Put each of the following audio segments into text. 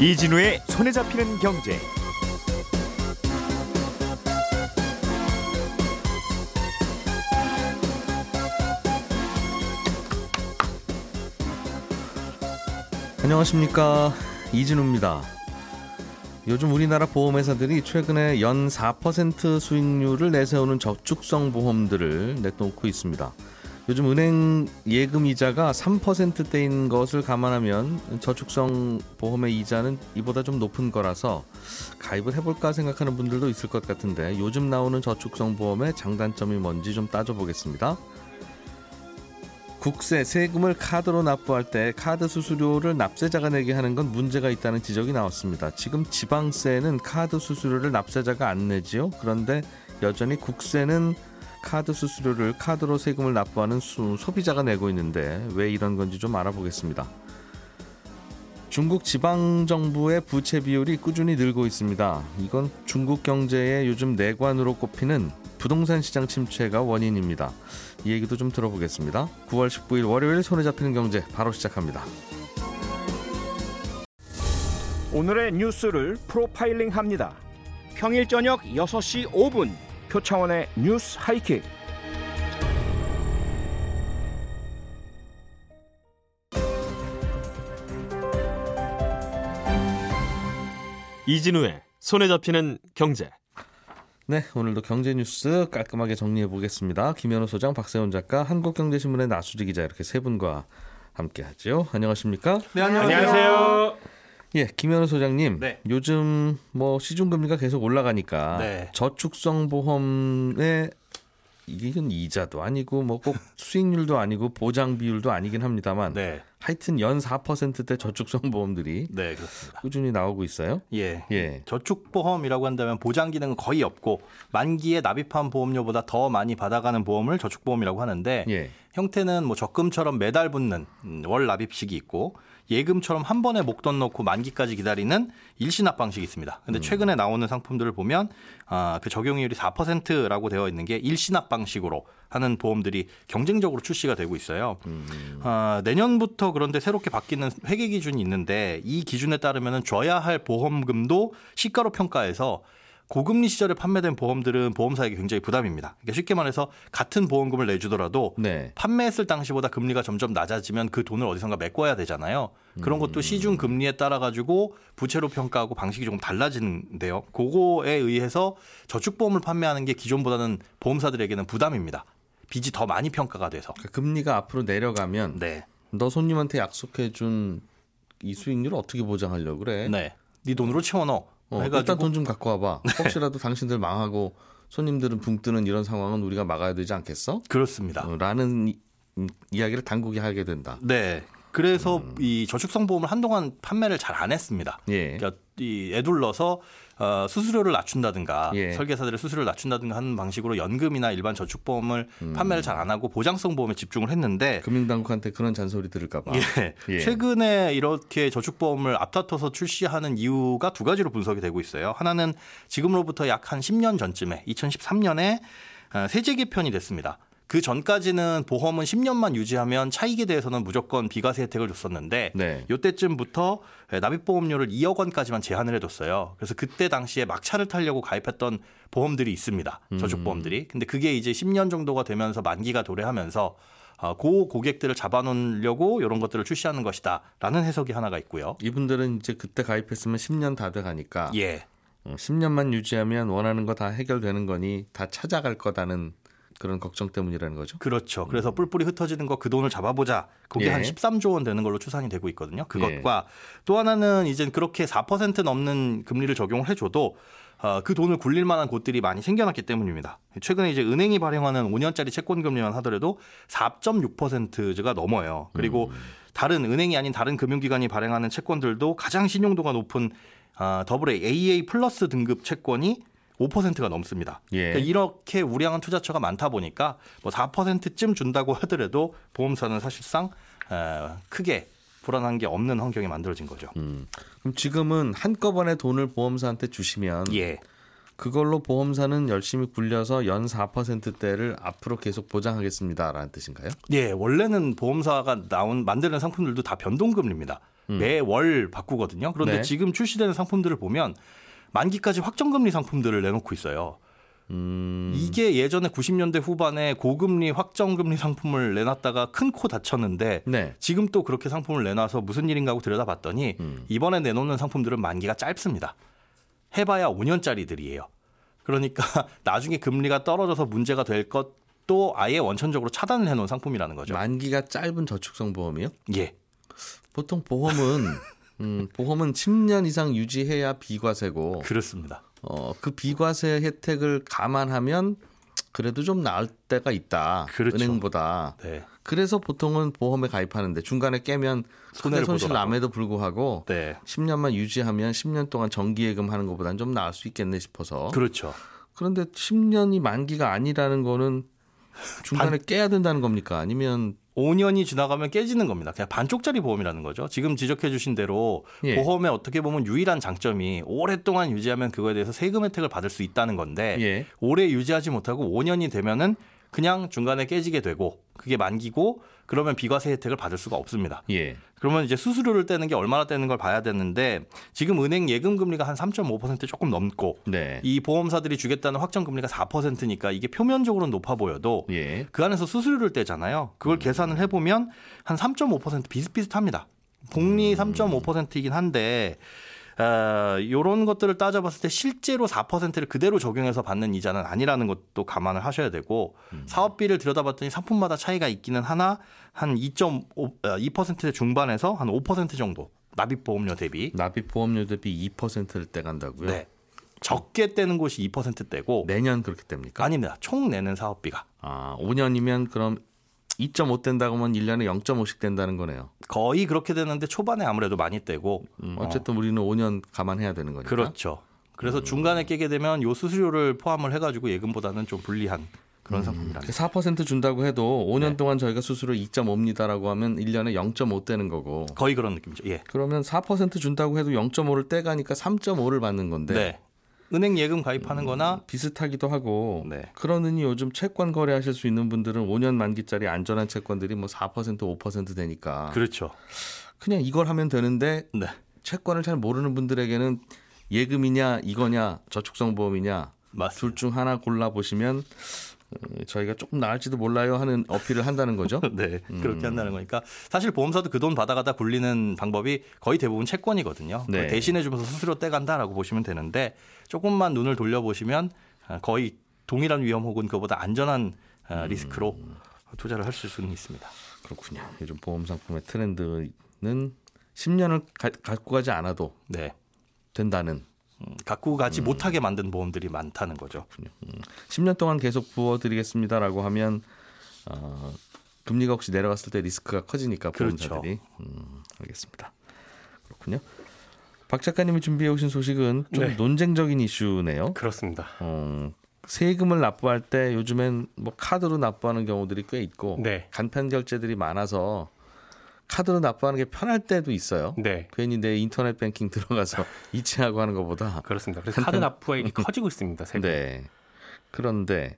이진우의 손에 잡히는 경제. 안녕하십니까 이진우입니다. 요즘 우리나라 보험회사들이 최근에 연 4% 수익률을 내세우는 저축성 보험들을 내놓고 있습니다. 요즘 은행 예금 이자가 3%대인 것을 감안하면 저축성 보험의 이자는 이보다 좀 높은 거라서 가입을 해볼까 생각하는 분들도 있을 것 같은데 요즘 나오는 저축성 보험의 장단점이 뭔지 좀 따져보겠습니다. 국세 세금을 카드로 납부할 때 카드 수수료를 납세자가 내게 하는 건 문제가 있다는 지적이 나왔습니다. 지금 지방세는 카드 수수료를 납세자가 안 내지요. 그런데 여전히 국세는 카드 수수료를 카드로 세금을 납부하는 수, 소비자가 내고 있는데 왜 이런 건지 좀 알아보겠습니다. 중국 지방 정부의 부채 비율이 꾸준히 늘고 있습니다. 이건 중국 경제의 요즘 내관으로 꼽히는 부동산 시장 침체가 원인입니다. 이 얘기도 좀 들어보겠습니다. 9월 19일 월요일 손에 잡히는 경제 바로 시작합니다. 오늘의 뉴스를 프로파일링 합니다. 평일 저녁 6시 5분 표창원의 뉴스 하이킥. 이진우의 손에 잡히는 경제. 네, 오늘도 경제 뉴스 깔끔하게 정리해 보겠습니다. 김현우 소장, 박세훈 작가, 한국경제신문의 나수지 기자 이렇게 세 분과 함께 하죠. 안녕하십니까? 네, 안녕하세요. 예, 김현우 소장님. 네. 요즘 뭐 시중 금리가 계속 올라가니까 네. 저축성 보험의 이건 이자도 아니고 뭐 꼭 수익률도 아니고 보장 비율도 아니긴 합니다만 네, 하여튼 연 4%대 저축성 보험들이 네 그렇습니다. 꾸준히 나오고 있어요. 예, 예. 저축 보험이라고 한다면 보장 기능은 거의 없고 만기에 납입한 보험료보다 더 많이 받아가는 보험을 저축 보험이라고 하는데 예. 형태는 뭐 적금처럼 매달 붙는 음, 월 납입식이 있고 예금처럼 한 번에 목돈 넣고 만기까지 기다리는 일시납 방식이 있습니다. 근데 최근에 나오는 상품들을 보면 아, 그 적용이율이 4%라고 되어 있는 게 일시납 방식으로 하는 보험들이 경쟁적으로 출시가 되고 있어요. 아, 내년부터 그런데 새롭게 바뀌는 회계 기준이 있는데 이 기준에 따르면 줘야 할 보험금도 시가로 평가해서 고금리 시절에 판매된 보험들은 보험사에게 굉장히 부담입니다. 그러니까 쉽게 말해서 같은 보험금을 내주더라도 네. 판매했을 당시보다 금리가 점점 낮아지면 그 돈을 어디선가 메꿔야 되잖아요. 그런 것도 시중 금리에 따라 가지고 부채로 평가하고 방식이 조금 달라지는데요. 그거에 의해서 저축보험을 판매하는 게 기존보다는 보험사들에게는 부담입니다. 빚이 더 많이 평가가 돼서. 그러니까 금리가 앞으로 내려가면 네. 너 손님한테 약속해 준 이 수익률을 어떻게 보장하려고 그래? 네. 네 돈으로 채워넣어. 어, 해가지고 네. 일단 돈 좀 갖고 와봐. 혹시라도 당신들 망하고 손님들은 붕 뜨는 이런 상황은 우리가 막아야 되지 않겠어? 그렇습니다. 어, 라는 이, 이야기를 당국이 하게 된다. 네. 그래서 음. 이 저축성 보험을 한동안 판매를 잘 안 했습니다. 예. 그러니까 이 애둘러서 어, 수수료를 낮춘다든가 예. 설계사들의 수수료를 낮춘다든가 하는 방식으로 연금이나 일반 저축보험을 음. 판매를 잘 안 하고 보장성 보험에 집중을 했는데 금융당국한테 그런 잔소리 들을까봐. 예. 예. 최근에 이렇게 저축보험을 앞다퉈서 출시하는 이유가 두 가지로 분석이 되고 있어요. 하나는 지금으로부터 약 한 10년 전쯤에 2013년에 어, 세제 개편이 됐습니다. 그 전까지는 보험은 10년만 유지하면 차익에 대해서는 무조건 비과세 혜택을 줬었는데 네. 요때쯤부터 납입보험료를 2억 원까지만 제한을 해뒀어요. 그래서 그때 당시에 막 차를 타려고 가입했던 보험들이 있습니다. 저축보험들이. 근데 그게 이제 10년 정도가 되면서 만기가 도래하면서 어, 고 고객들을 잡아놓으려고 이런 것들을 출시하는 것이다라는 해석이 하나가 있고요. 이분들은 이제 그때 가입했으면 10년 다 돼가니까 예. 어, 10년만 유지하면 원하는 거 다 해결되는 거니 다 찾아갈 거다는 그런 걱정 때문이라는 거죠. 그렇죠. 그래서 뿔뿔이 흩어지는 거 그 돈을 잡아보자. 그게 예. 한 13조 원 되는 걸로 추산이 되고 있거든요. 그것과 또 하나는 이제 그렇게 4% 넘는 금리를 적용을 해줘도 어, 그 돈을 굴릴 만한 곳들이 많이 생겨났기 때문입니다. 최근에 이제 은행이 발행하는 5년짜리 채권 금리만 하더라도 4.6%가 넘어요. 그리고 다른 은행이 아닌 다른 금융기관이 발행하는 채권들도 가장 신용도가 높은 어, 더블 A, AA 플러스 등급 채권이 5%가 넘습니다. 예. 그러니까 이렇게 우량한 투자처가 많다 보니까 뭐 4%쯤 준다고 하더라도 보험사는 사실상 에, 크게 불안한 게 없는 환경이 만들어진 거죠. 음. 그럼 지금은 한꺼번에 돈을 보험사한테 주시면 예. 그걸로 보험사는 열심히 굴려서 연 4%대를 앞으로 계속 보장하겠습니다라는 뜻인가요? 예, 원래는 보험사가 나온 만드는 상품들도 다 변동금리입니다. 매월 바꾸거든요. 그런데 네. 지금 출시되는 상품들을 보면 만기까지 확정금리 상품들을 내놓고 있어요. 음, 이게 예전에 90년대 후반에 고금리 확정금리 상품을 내놨다가 큰 코 다쳤는데 네. 지금 또 그렇게 상품을 내놔서 무슨 일인가 하고 들여다봤더니 음. 이번에 내놓는 상품들은 만기가 짧습니다. 해봐야 5년짜리들이에요. 그러니까 나중에 금리가 떨어져서 문제가 될 것도 아예 원천적으로 차단을 해놓은 상품이라는 거죠. 만기가 짧은 저축성 보험이요? 예, 보통 보험은 음, 보험은 10년 이상 유지해야 비과세고 그렇습니다. 어, 그 비과세 혜택을 감안하면 그래도 좀 나을 때가 있다. 그렇죠. 은행보다. 네, 그래서 보통은 보험에 가입하는데 중간에 깨면 손해를 손실 보더라도. 남에도 불구하고 네, 10년만 유지하면 10년 동안 정기예금 하는 것보다는 좀 나을 수 있겠네 싶어서. 그렇죠. 그런데 10년이 만기가 아니라는 거는 중간에 깨야 된다는 겁니까? 아니면 5년이 지나가면 깨지는 겁니다. 그냥 반쪽짜리 보험이라는 거죠. 지금 지적해 주신 대로 예. 보험의 어떻게 보면 유일한 장점이 오랫동안 유지하면 그거에 대해서 세금 혜택을 받을 수 있다는 건데 예. 오래 유지하지 못하고 5년이 되면은 그냥 중간에 깨지게 되고 그게 만기고 그러면 비과세 혜택을 받을 수가 없습니다. 예. 그러면 이제 수수료를 떼는 게 얼마나 떼는 걸 봐야 되는데 지금 은행 예금 금리가 한 3.5% 조금 넘고 네. 이 보험사들이 주겠다는 확정 금리가 4%니까 이게 표면적으로는 높아 보여도 예. 그 안에서 수수료를 떼잖아요. 그걸 계산을 해보면 한 3.5% 비슷비슷합니다. 복리 3.5%이긴 한데 어, 이런 것들을 따져봤을 때 실제로 4%를 그대로 적용해서 받는 이자는 아니라는 것도 감안을 하셔야 되고 사업비를 들여다봤더니 상품마다 차이가 있기는 하나 한 2.5, 2% 중반에서 한 5% 정도 납입 보험료 대비 납입 보험료 대비 2%를 떼간다고요? 네. 적게 떼는 곳이 2%대고 내년 그렇게 됩니까? 아닙니다. 총 내는 사업비가 아, 5년이면 그럼 2.5 된다고 하면 1년에 0.5씩 된다는 거네요. 거의 그렇게 되는데 초반에 아무래도 많이 떼고 음, 어쨌든 우리는 5년 감안해야 되는 거니까. 그렇죠. 그래서 중간에 깨게 되면 요 수수료를 포함을 해 가지고 예금보다는 좀 불리한 그런 상품이라. 4% 준다고 해도 5년 네. 동안 저희가 수수료 2.5입니다라고 하면 1년에 0.5 떼는 거고. 거의 그런 느낌이죠. 예. 그러면 4% 준다고 해도 0.5를 떼가니까 3.5를 받는 건데 네. 은행 예금 가입하는 거나 비슷하기도 하고 네. 그러느니 요즘 채권 거래하실 수 있는 분들은 5년 만기짜리 안전한 채권들이 뭐 4% 5% 되니까 그렇죠. 그냥 이걸 하면 되는데 네. 채권을 잘 모르는 분들에게는 예금이냐 이거냐 저축성 보험이냐. 둘 중 하나 골라 보시면 어, 저희가 조금 나을지도 몰라요 하는 어필을 한다는 거죠. 네, 음. 그렇게 한다는 거니까 사실 보험사도 그 돈 받아가다 굴리는 방법이 거의 대부분 채권이거든요. 네. 대신해주면서 수수료 떼간다라고 보시면 되는데 조금만 눈을 돌려보시면 아, 거의 동일한 위험 혹은 그보다 안전한 아, 음. 리스크로 투자를 할 수는 있습니다. 그렇군요. 요즘 보험 상품의 트렌드는 10년을 가, 갖고 가지 않아도 네, 된다는 음, 갖고 가지 못하게 만든 보험들이 많다는 거죠. 10년 동안 계속 부어드리겠습니다라고 하면 어, 금리가 혹시 내려갔을 때 리스크가 커지니까 그렇죠. 보험사들이 음, 알겠습니다. 그렇군요. 박 작가님이 준비해 오신 소식은 좀 네. 논쟁적인 이슈네요. 그렇습니다. 어, 세금을 납부할 때 요즘엔 뭐 카드로 납부하는 경우들이 꽤 있고 네. 간편 결제들이 많아서 카드로 납부하는 게 편할 때도 있어요. 네. 괜히 내 인터넷 뱅킹 들어가서 이체하고 하는 것보다 그렇습니다. 그래서 카드 납부액이 커지고 있습니다. 세금. 네. 그런데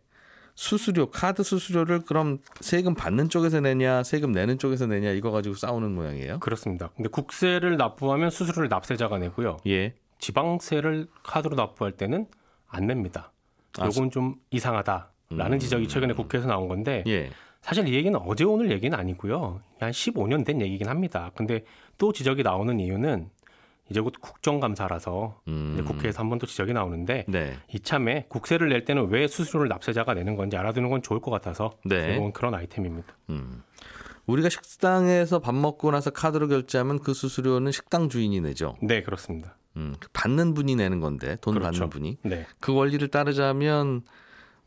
수수료, 카드 수수료를 그럼 세금 받는 쪽에서 내냐, 세금 내는 쪽에서 내냐 이거 가지고 싸우는 모양이에요. 그렇습니다. 근데 국세를 납부하면 수수료를 납세자가 내고요. 예. 지방세를 카드로 납부할 때는 안 냅니다. 아, 요건 좀 이상하다라는 지적이 최근에 국회에서 나온 건데 예. 사실 이 얘기는 어제 오늘 얘기는 아니고요. 한 15년 된 얘기긴 합니다. 근데 또 지적이 나오는 이유는 이제 곧 국정감사라서 음. 이제 국회에서 한 번 또 지적이 나오는데 네. 이참에 국세를 낼 때는 왜 수수료를 납세자가 내는 건지 알아두는 건 좋을 것 같아서 네. 들어온 그런 아이템입니다. 음. 우리가 식당에서 밥 먹고 나서 카드로 결제하면 그 수수료는 식당 주인이 내죠. 네, 그렇습니다. 음. 받는 분이 내는 건데 돈 그렇죠. 받는 분이 네, 그 원리를 따르자면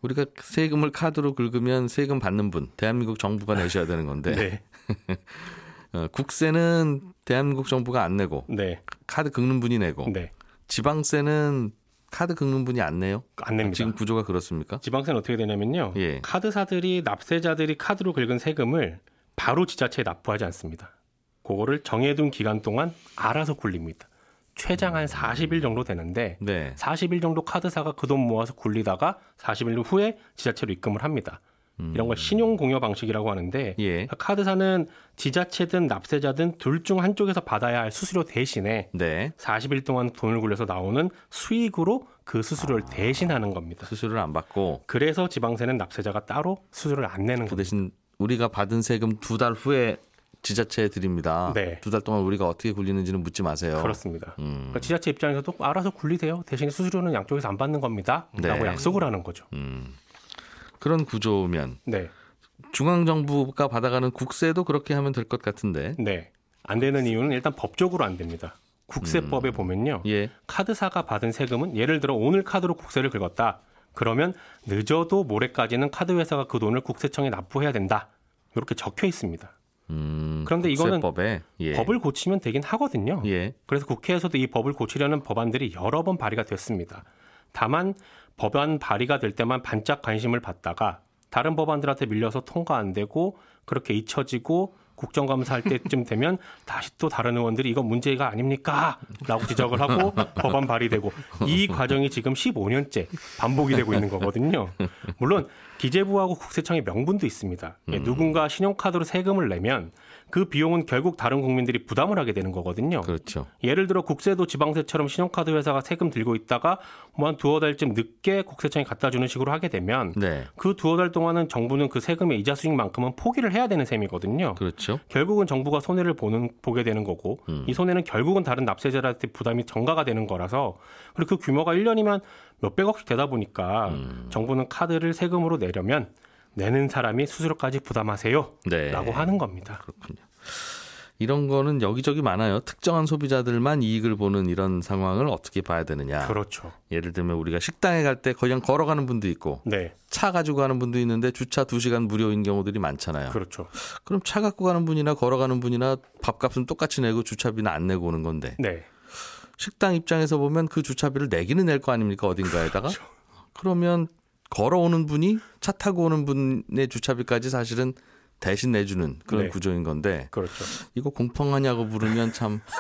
우리가 세금을 카드로 긁으면 세금 받는 분 대한민국 정부가 내셔야 되는 건데 네, 어, 국세는 대한민국 정부가 안 내고 네, 카드 긁는 분이 내고 네. 지방세는 카드 긁는 분이 안 내요? 안 냅니다. 지금 구조가 그렇습니까? 지방세는 어떻게 되냐면요. 예. 카드사들이 납세자들이 카드로 긁은 세금을 바로 지자체에 납부하지 않습니다. 그거를 정해둔 기간 동안 알아서 굴립니다. 최장 한 40일 정도 되는데 네. 40일 정도 카드사가 그 돈 모아서 굴리다가 40일 후에 지자체로 입금을 합니다. 이런 걸 신용 공여 방식이라고 하는데 예. 카드사는 지자체든 납세자든 둘 중 한쪽에서 받아야 할 수수료 대신에 네. 40일 동안 돈을 굴려서 나오는 수익으로 그 아. 수수료를 대신하는 겁니다. 수수료를 안 받고 그래서 지방세는 납세자가 따로 수수료를 안 내는 그 겁니다. 대신 우리가 받은 세금 두 달 후에 지자체에 드립니다. 네. 두 달 동안 우리가 어떻게 굴리는지는 묻지 마세요. 그렇습니다. 음. 그러니까 지자체 입장에서도 알아서 굴리세요. 대신 수수료는 양쪽에서 안 받는 겁니다. 라고 네. 약속을 하는 거죠. 그런 구조면 네. 중앙 정부가 받아가는 국세도 그렇게 하면 될 것 같은데. 네. 안 되는 이유는 일단 법적으로 안 됩니다. 국세법에 보면요. 예. 카드사가 받은 세금은 예를 들어 오늘 카드로 국세를 긁었다. 그러면 늦어도 모레까지는 카드 회사가 그 돈을 국세청에 납부해야 된다. 이렇게 적혀 있습니다. 음, 그런데 이거는 예. 법을 고치면 되긴 하거든요. 예. 그래서 국회에서도 이 법을 고치려는 법안들이 여러 번 발의가 됐습니다. 다만 법안 발의가 될 때만 반짝 관심을 받다가 다른 법안들한테 밀려서 통과 안 되고 그렇게 잊혀지고 국정감사 할 때쯤 되면 다시 또 다른 의원들이 이거 문제가 아닙니까? 라고 지적을 하고 법안 발의되고 이 과정이 지금 15년째 반복이 되고 있는 거거든요. 물론 기재부하고 국세청의 명분도 있습니다. 예, 누군가 신용카드로 세금을 내면 그 비용은 결국 다른 국민들이 부담을 하게 되는 거거든요. 그렇죠. 예를 들어 국세도 지방세처럼 신용카드 회사가 세금 들고 있다가 뭐 한 두어 달쯤 늦게 국세청에 갖다 주는 식으로 하게 되면 네. 그 두어 달 동안은 정부는 그 세금의 이자 수익만큼은 포기를 해야 되는 셈이거든요. 그렇죠. 결국은 정부가 손해를 보는 보게 되는 거고 음. 이 손해는 결국은 다른 납세자들한테 부담이 전가가 되는 거라서 그리고 그 규모가 1년이면 몇백억씩 되다 보니까 음. 정부는 카드를 세금으로 내려면 내는 사람이 수수료까지 부담하세요. 네. 라고 하는 겁니다. 그렇군요. 이런 거는 여기저기 많아요. 특정한 소비자들만 이익을 보는 이런 상황을 어떻게 봐야 되느냐. 그렇죠. 예를 들면 우리가 식당에 갈 때 그냥 걸어가는 분도 있고 네. 차 가지고 가는 분도 있는데 주차 2시간 무료인 경우들이 많잖아요. 그렇죠. 그럼 차 갖고 가는 분이나 걸어가는 분이나 밥값은 똑같이 내고 주차비는 안 내고 오는 건데 네. 식당 입장에서 보면 그 주차비를 내기는 낼 거 아닙니까 어딘가에다가 그렇죠. 그러면 걸어오는 분이 차 타고 오는 분의 주차비까지 사실은 대신 내주는 그런 네. 구조인 건데 그렇죠. 이거 공평하냐고 물으면 참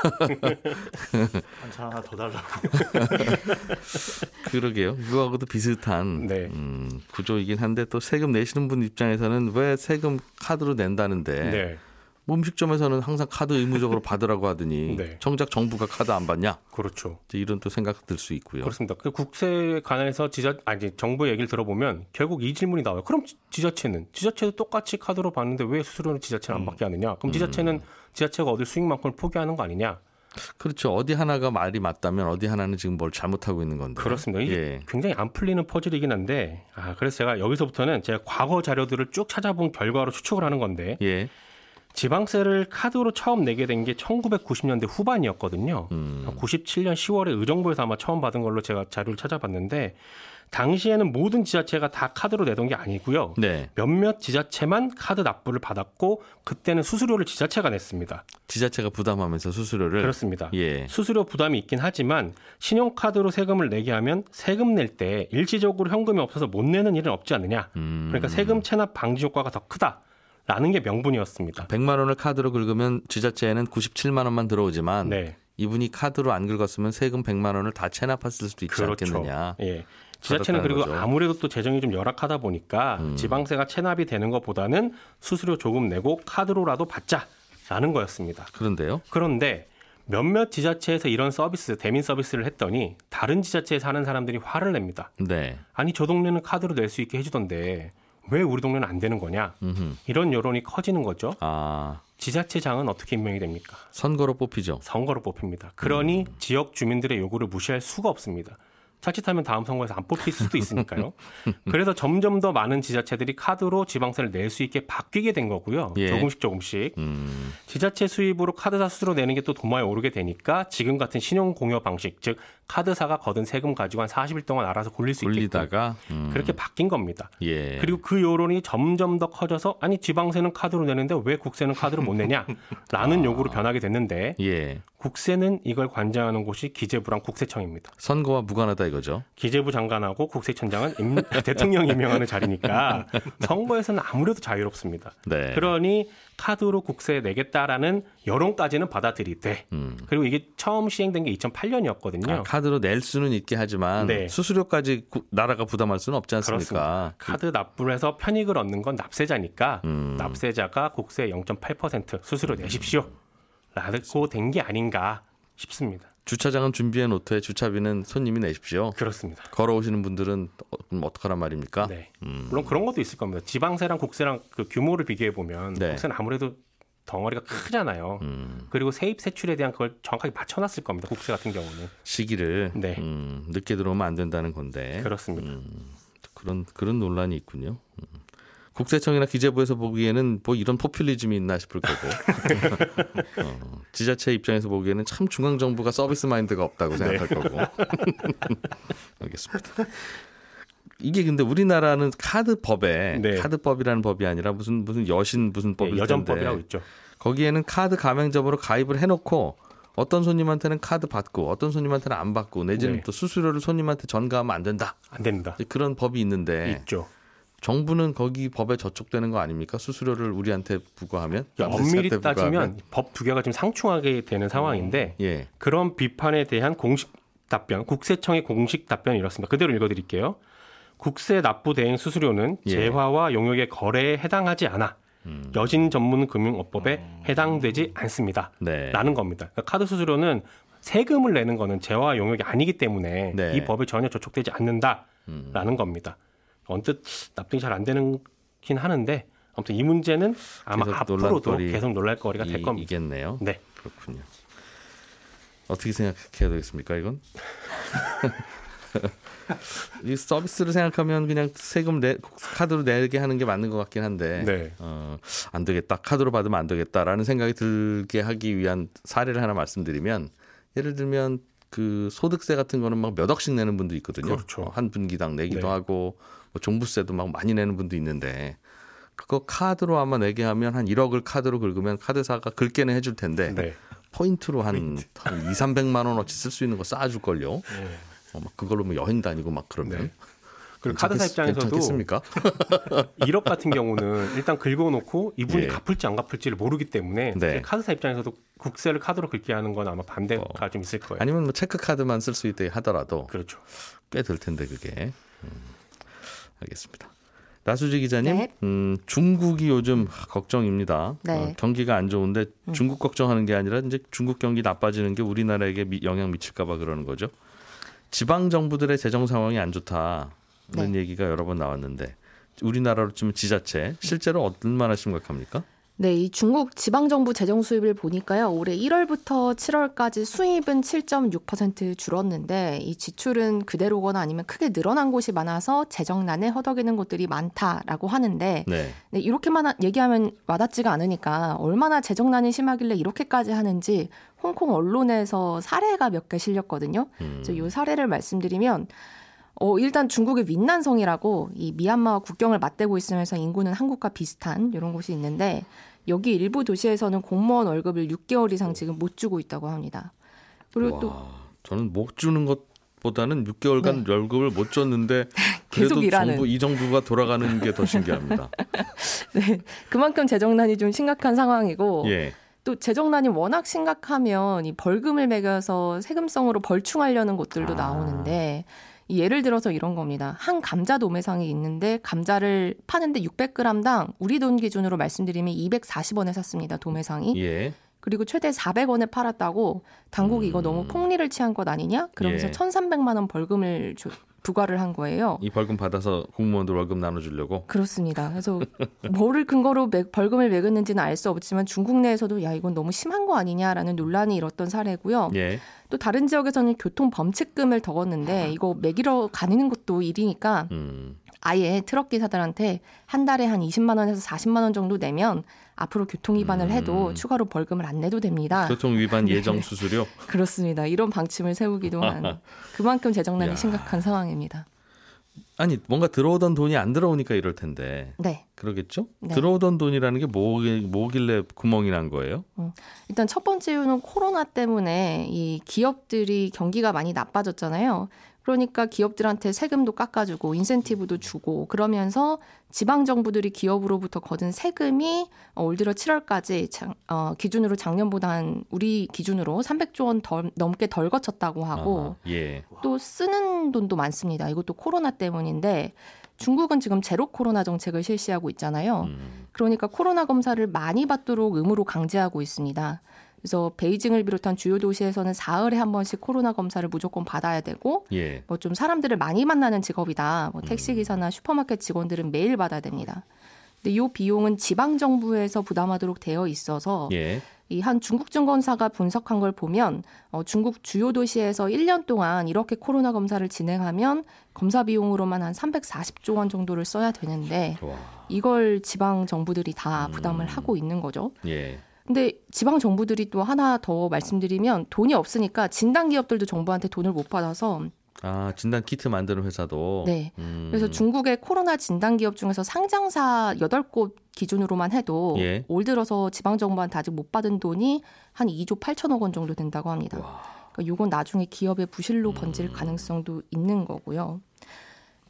한차 하나 더 달라고. 그러게요 이거하고도 비슷한 네. 음, 구조이긴 한데 또 세금 내시는 분 입장에서는 왜 세금 카드로 낸다는데 네. 뭐 음식점에서는 항상 카드 의무적으로 받으라고 하더니 네. 정작 정부가 카드 안 받냐 그렇죠. 이런 또 생각 들 수 있고요. 그렇습니다. 그 국세에 관해서 지자 아니 정부 얘기를 들어보면 결국 이 질문이 나와요. 그럼 지- 지자체는 지자체도 똑같이 카드로 받는데 왜 수수료는 지자체는 안 받게 하느냐? 그럼 지자체는 지자체가 얻을 수익만큼을 포기하는 거 아니냐? 그렇죠. 어디 하나가 말이 맞다면 어디 하나는 지금 뭘 잘못하고 있는 건데. 그렇습니다. 이게 예. 굉장히 안 풀리는 퍼즐이긴 한데 아 그래서 제가 여기서부터는 제가 과거 자료들을 쭉 찾아본 결과로 추측을 하는 건데 예. 지방세를 카드로 처음 내게 된 게 1990년대 후반이었거든요. 음. 97년 10월에 의정부에서 아마 처음 받은 걸로 제가 자료를 찾아봤는데 당시에는 모든 지자체가 다 카드로 내던 게 아니고요. 네. 몇몇 지자체만 카드 납부를 받았고 그때는 수수료를 지자체가 냈습니다. 지자체가 부담하면서 수수료를 그렇습니다. 예. 수수료 부담이 있긴 하지만 신용카드로 세금을 내게 하면 세금 낼 때 일시적으로 현금이 없어서 못 내는 일은 없지 않느냐. 음. 그러니까 세금 체납 방지 효과가 더 크다 라는 게 명분이었습니다. 100만 원을 카드로 긁으면 지자체에는 97만 원만 들어오지만 네. 이분이 카드로 안 긁었으면 세금 100만 원을 다 체납했을 수도 있지 않겠느냐. 예. 지자체는 그리고 거죠. 음. 아무래도 또 재정이 좀 열악하다 보니까 지방세가 체납이 되는 것보다는 수수료 조금 내고 카드로라도 받자라는 거였습니다. 그런데요. 그런데 몇몇 지자체에서 이런 서비스, 대민 서비스를 했더니 다른 지자체에 사는 사람들이 화를 냅니다. 네. 아니 저 동네는 카드로 낼 수 있게 해주던데 왜 우리 동네는 안 되는 거냐? 음흠. 이런 여론이 커지는 거죠. 아, 지자체장은 어떻게 임명이 됩니까? 선거로 뽑히죠. 선거로 뽑힙니다. 그러니 음. 지역 주민들의 요구를 무시할 수가 없습니다. 자칫하면 다음 선거에서 안 뽑힐 수도 있으니까요. 그래서 점점 더 많은 지자체들이 카드로 지방세를 낼 수 있게 바뀌게 된 거고요. 예. 조금씩 조금씩. 음. 지자체 수입으로 카드사 수수료 내는 게 또 도마에 오르게 되니까 지금 같은 신용 공여 방식, 즉 카드사가 거둔 세금 가지고 한 40일 동안 알아서 굴릴 수 올리다가 음. 그렇게 바뀐 겁니다. 예. 그리고 그 여론이 점점 더 커져서 아니 지방세는 카드로 내는데 왜 국세는 카드로 못 내냐라는 요구로 변하게 됐는데 예. 국세는 이걸 관장하는 곳이 기재부랑 국세청입니다. 선거와 무관하다 이거죠. 기재부 장관하고 국세청장은 임- 대통령이 임명하는 자리니까 선거에서는 아무래도 자유롭습니다. 네. 그러니 카드로 국세 내겠다라는 여론까지는 받아들이되 음. 그리고 이게 처음 시행된 게 2008년이었거든요. 아, 카드로 낼 수는 있게 하지만 네. 수수료까지 구- 나라가 부담할 수는 없지 않습니까? 카드 납부를 해서 편익을 얻는 건 납세자니까 음. 납세자가 국세 0.8% 수수료 내십시오. 라고 된 게 아닌가 싶습니다. 주차장은 준비해 놓되 주차비는 손님이 내십시오. 그렇습니다. 걸어오시는 분들은 어, 그럼 어떡하란 말입니까? 네. 음. 물론 그런 것도 있을 겁니다. 지방세랑 국세랑 그 규모를 비교해 보면 네. 국세는 아무래도 덩어리가 크잖아요. 음, 그리고 세입 세출에 대한 그걸 정확하게 맞춰놨을 겁니다. 국세 같은 경우는 시기를 네. 음, 늦게 들어오면 안 된다는 건데 그렇습니다. 음, 그런 그런 논란이 있군요. 음. 국세청이나 기재부에서 보기에는 뭐 이런 포퓰리즘이 있나 싶을 거고 어, 지자체 입장에서 보기에는 참 중앙 정부가 서비스 마인드가 없다고 생각할 네. 거고 알겠습니다. 이게 근데 우리나라는 카드법에 네. 카드법이라는 법이 아니라 무슨 무슨 여신 무슨 법일 네, 텐데 여전법이라고 있죠. 거기에는 카드 가맹점으로 가입을 해놓고 어떤 손님한테는 카드 받고 어떤 손님한테는 안 받고 내지는 네. 또 수수료를 손님한테 전가하면 안 된다 안. 이제 그런 법이 있는데 있죠. 정부는 거기 법에 저촉되는 거 아닙니까 수수료를 우리한테 부과하면 엄밀히 남들한테 따지면? 법 두 개가 좀 상충하게 되는 상황인데 예 그런 비판에 대한 공식 답변, 국세청의 공식 답변이 이렇습니다. 그대로 읽어드릴게요. 국세 납부 대행 수수료는 예. 재화와 용역의 거래에 해당하지 않아 음. 여진 전문 금융업법에 해당되지 않습니다. 네. 라는 겁니다. 그러니까 카드 수수료는 세금을 내는 거는 재화 용역이 아니기 때문에 네. 이 법에 전혀 저촉되지 않는다라는 겁니다. 언뜻 납득이 잘 안 되긴 하는데 아무튼 이 문제는 아마 앞으로도 논란거리 계속 놀랄거리가 될 이, 겁니다. 이겠네요 네. 그렇군요 어떻게 생각해야 되겠습니까 이건 이 서비스를 생각하면 그냥 세금 내 카드로 내게 하는 게 맞는 것 같긴 한데 네. 어, 안 되겠다. 카드로 받으면 안 되겠다라는 생각이 들게 하기 위한 사례를 하나 말씀드리면 예를 들면 그 소득세 같은 거는 막 몇 억씩 내는 분도 있거든요. 그렇죠. 어, 한 분기당 내기도 네. 하고 뭐 종부세도 막 많이 내는 분도 있는데 그거 카드로 아마 내게 하면 한 1억을 카드로 긁으면 카드사가 긁게는 해줄 텐데 네. 포인트로 한, 한 2, 300만 원어치 쓸 수 있는 거 쌓아줄 걸요. 네. 어, 막 그걸로 뭐 여행 다니고 막 그러면 네. 그리고 카드사 입장에서도 괜찮겠습니까? 1억 같은 경우는 일단 긁어놓고 이분이 예. 갚을지 안 갚을지를 모르기 때문에 네. 카드사 입장에서도 국세를 카드로 긁게 하는 건 아마 반대가 좀 있을 거예요. 아니면 뭐 체크 카드만 쓸 수 있게 하더라도 그렇죠. 꽤 될 텐데 그게. 음, 알겠습니다. 나수지 기자님, 네. 음, 중국이 요즘 걱정입니다. 네. 어, 경기가 안 좋은데 중국 걱정하는 게 아니라 이제 중국 경기 나빠지는 게 우리나라에게 미- 영향 미칠까봐 그러는 거죠. 지방 정부들의 재정 상황이 안 좋다는 네. 얘기가 여러 번 나왔는데 우리나라로 치면 지자체 실제로 얼마나 심각합니까? 네, 이 중국 지방정부 재정 수입을 보니까요. 올해 1월부터 7월까지 수입은 7.6% 줄었는데 이 지출은 그대로거나 아니면 크게 늘어난 곳이 많아서 재정난에 허덕이는 곳들이 많다라고 하는데 네. 네, 이렇게만 하- 얘기하면 와닿지가 않으니까 얼마나 재정난이 심하길래 이렇게까지 하는지 홍콩 언론에서 사례가 몇 개 실렸거든요. 음. 그래서 이 사례를 말씀드리면 어, 일단 중국의 윈난성이라고 이 미얀마와 국경을 맞대고 있으면서 인구는 한국과 비슷한 이런 곳이 있는데 여기 일부 도시에서는 공무원 월급을 6개월 이상 지금 못 주고 있다고 합니다. 그리고 또 와, 저는 못 주는 것보다는 6개월간 월급을 못 줬는데 그래도 계속 일하는. 정부 이 정부가 돌아가는 게 더 신기합니다. 네, 그만큼 재정난이 좀 심각한 상황이고 예. 또 재정난이 워낙 심각하면 이 벌금을 매겨서 세금성으로 벌충하려는 곳들도 아. 나오는데 이 예를 들어서 이런 겁니다. 한 감자 도매상이 있는데 감자를 파는데 600g당 우리 돈 기준으로 말씀드리면 240원에 샀습니다. 도매상이. 예. 그리고 최대 400원에 팔았다고 당국이 이거 너무 폭리를 취한 것 아니냐? 그러면서 음. 예. 1,300만 원 벌금을 주- 부과를 한 거예요. 이 벌금 받아서 공무원들 월급 나눠주려고. 그렇습니다. 그래서 뭐를 근거로 매- 벌금을 매겼는지는 알 수 없지만 중국 내에서도 야 이건 너무 심한 거 아니냐라는 논란이 일었던 사례고요. 예. 또 다른 지역에서는 교통 범칙금을 덕었는데 이거 매기러 가는 것도 일이니까 음. 아예 트럭 기사들한테 한 달에 한 20만 원에서 40만 원 정도 내면 앞으로 교통 위반을 해도 음. 추가로 벌금을 안 내도 됩니다. 교통 위반 예정 수수료. 그렇습니다. 이런 방침을 세우기도 한 그만큼 재정난이 야. 심각한 상황입니다. 아니 뭔가 들어오던 돈이 안 들어오니까 이럴 텐데. 네. 그러겠죠? 네. 들어오던 돈이라는 게 뭐기, 뭐길래 구멍이 난 거예요? 일단 첫 번째 이유는 코로나 때문에 이 기업들이 경기가 많이 나빠졌잖아요. 그러니까 기업들한테 세금도 깎아주고 인센티브도 주고 그러면서 지방 정부들이 기업으로부터 거둔 세금이 올 들어 7월까지 장, 어, 기준으로 작년보다 한 우리 기준으로 300조 원 덜, 넘게 덜 거쳤다고 하고 아하, 예. 또 쓰는 돈도 많습니다. 이것도 코로나 때문인데 중국은 지금 제로 코로나 정책을 실시하고 있잖아요. 음, 그러니까 코로나 검사를 많이 받도록 의무로 강제하고 있습니다. 그래서 베이징을 비롯한 주요 도시에서는 사흘에 한 번씩 코로나 검사를 무조건 받아야 되고 예. 뭐좀 사람들을 많이 만나는 직업이다. 뭐 택시 기사나 슈퍼마켓 직원들은 매일 받아야 됩니다. 근데 이 비용은 지방 정부에서 부담하도록 되어 있어서 예. 이한 중국 증권사가 분석한 걸 보면 어, 중국 주요 도시에서 1년 동안 이렇게 코로나 검사를 진행하면 검사 비용으로만 한 340조 원 정도를 써야 되는데 와. 이걸 지방 정부들이 다 음. 부담을 하고 있는 거죠. 예. 근데 지방 정부들이 또 하나 더 말씀드리면 돈이 없으니까 진단 기업들도 정부한테 돈을 못 받아서 아, 진단 키트 만드는 회사도 네. 음, 그래서 중국의 코로나 진단 기업 중에서 상장사 8곳 기준으로만 해도 예. 올 들어서 지방 정부한테 아직 못 받은 돈이 한 2조 8천억 원 정도 된다고 합니다. 그러니까 이건 나중에 기업의 부실로 번질 음. 가능성도 있는 거고요.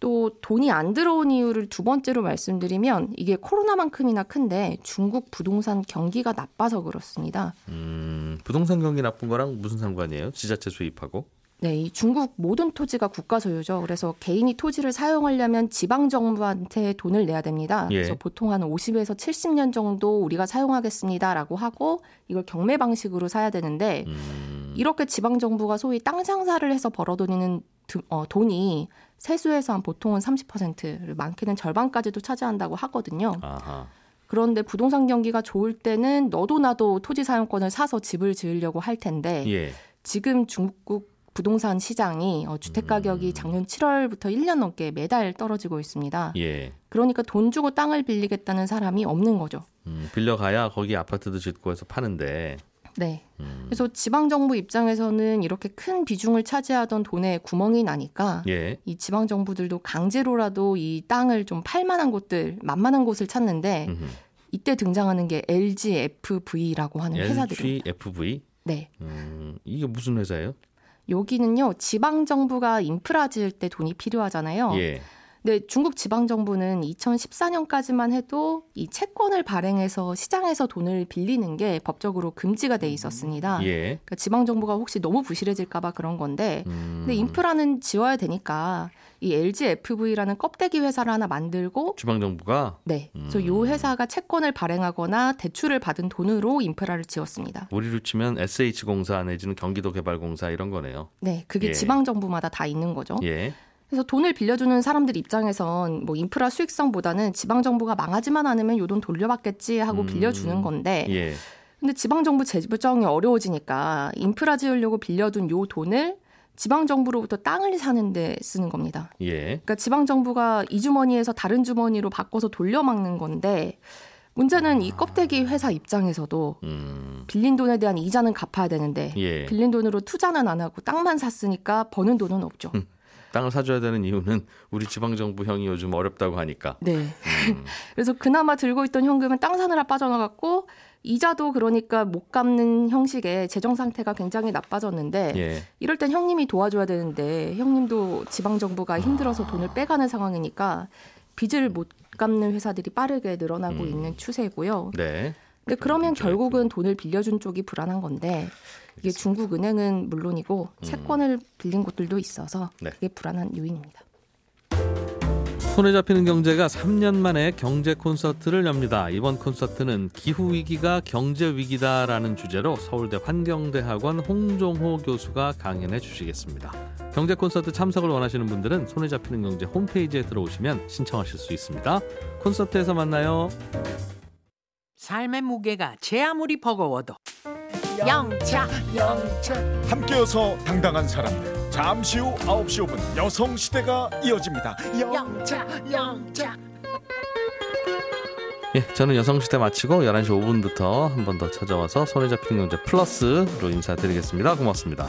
또 돈이 안 들어온 이유를 두 번째로 말씀드리면 이게 코로나만큼이나 큰데 중국 부동산 경기가 나빠서 그렇습니다. 음, 부동산 경기 나쁜 거랑 무슨 상관이에요? 지자체 수입하고? 네, 이 중국 모든 토지가 국가 소유죠. 그래서 개인이 토지를 사용하려면 지방 정부한테 돈을 내야 됩니다. 예. 그래서 보통 한 50에서 70년 정도 우리가 사용하겠습니다라고 하고 이걸 경매 방식으로 사야 되는데 음, 이렇게 지방 정부가 소위 땅 장사를 해서 벌어들이는 드- 어, 돈이 세수에서 한 보통은 30%를 많게는 절반까지도 차지한다고 하거든요. 아하. 그런데 부동산 경기가 좋을 때는 너도 나도 토지 사용권을 사서 집을 지으려고 할 텐데 예. 지금 중국 부동산 시장이 어, 주택 가격이 작년 7월부터 1년 넘게 매달 떨어지고 있습니다. 예. 그러니까 돈 주고 땅을 빌리겠다는 사람이 없는 거죠. 음, 빌려가야 거기 아파트도 짓고 해서 파는데. 네. 음, 그래서 지방 정부 입장에서는 이렇게 큰 비중을 차지하던 돈에 구멍이 나니까 예. 이 지방 정부들도 강제로라도 이 땅을 좀 팔만한 곳들, 만만한 곳을 찾는데 음흠. 이때 등장하는 게 LGFV라고 하는 회사들입니다. LGFV. 네. 음, 이게 무슨 회사예요? 여기는요, 지방 정부가 인프라 지을 때 돈이 필요하잖아요. 예. 근데 중국 지방 정부는 2014년까지만 해도 이 채권을 발행해서 시장에서 돈을 빌리는 게 법적으로 금지가 돼 있었습니다. 예. 그러니까 지방 정부가 혹시 너무 부실해질까봐 그런 건데, 음, 근데 인프라는 지어야 되니까 이 LGFV라는 껍데기 회사를 하나 만들고, 지방 정부가 네, 그래서 음. 요 회사가 채권을 발행하거나 대출을 받은 돈으로 인프라를 지었습니다. 우리로 치면 SH공사 내지는 경기도개발공사 이런 거네요. 네, 그게 예. 지방 정부마다 다 있는 거죠. 예. 그래서 돈을 빌려주는 사람들 입장에선 뭐 인프라 수익성보다는 지방 정부가 망하지만 않으면 요 돈 돌려받겠지 하고 음. 빌려주는 건데 예. 근데 지방 정부 재정이 어려워지니까 인프라 지으려고 빌려둔 요 돈을 지방 정부로부터 땅을 사는데 쓰는 겁니다. 예. 그러니까 지방 정부가 이 주머니에서 다른 주머니로 바꿔서 돌려막는 건데 문제는 이 껍데기 회사 입장에서도 음. 빌린 돈에 대한 이자는 갚아야 되는데 예. 빌린 돈으로 투자는 안 하고 땅만 샀으니까 버는 돈은 없죠. 음. 땅을 사줘야 되는 이유는 우리 지방 정부 형이 요즘 어렵다고 하니까. 네. 음. 그래서 그나마 들고 있던 현금은 땅 사느라 빠져나갔고 이자도 그러니까 못 갚는 형식의 재정 상태가 굉장히 나빠졌는데 예. 이럴 땐 형님이 도와줘야 되는데 형님도 지방 정부가 힘들어서 돈을 빼가는 상황이니까 빚을 못 갚는 회사들이 빠르게 늘어나고 음. 있는 추세고요. 네. 근데 그러면 문제가 결국은 돈을 빌려준 쪽이 불안한 건데 이게 중국 은행은 물론이고 채권을 빌린 곳들도 있어서 네. 그게 불안한 요인입니다. 손에 잡히는 경제가 3년 만에 경제 콘서트를 엽니다. 이번 콘서트는 기후 위기가 경제 위기다라는 주제로 서울대 환경대학원 홍종호 교수가 강연해 주시겠습니다. 경제 콘서트 참석을 원하시는 분들은 손에 잡히는 경제 홈페이지에 들어오시면 신청하실 수 있습니다. 콘서트에서 만나요. 삶의 무게가 제 아무리 버거워도 영차. 영차. 함께여서 당당한 사람들 잠시 후 9시 5분 여성 시대가 이어집니다. 영차 영차. 예, 저는 여성시대 마치고 11시 5분부터 한 번 더 찾아와서 손에 잡히는 경제 플러스로 인사드리겠습니다. 고맙습니다.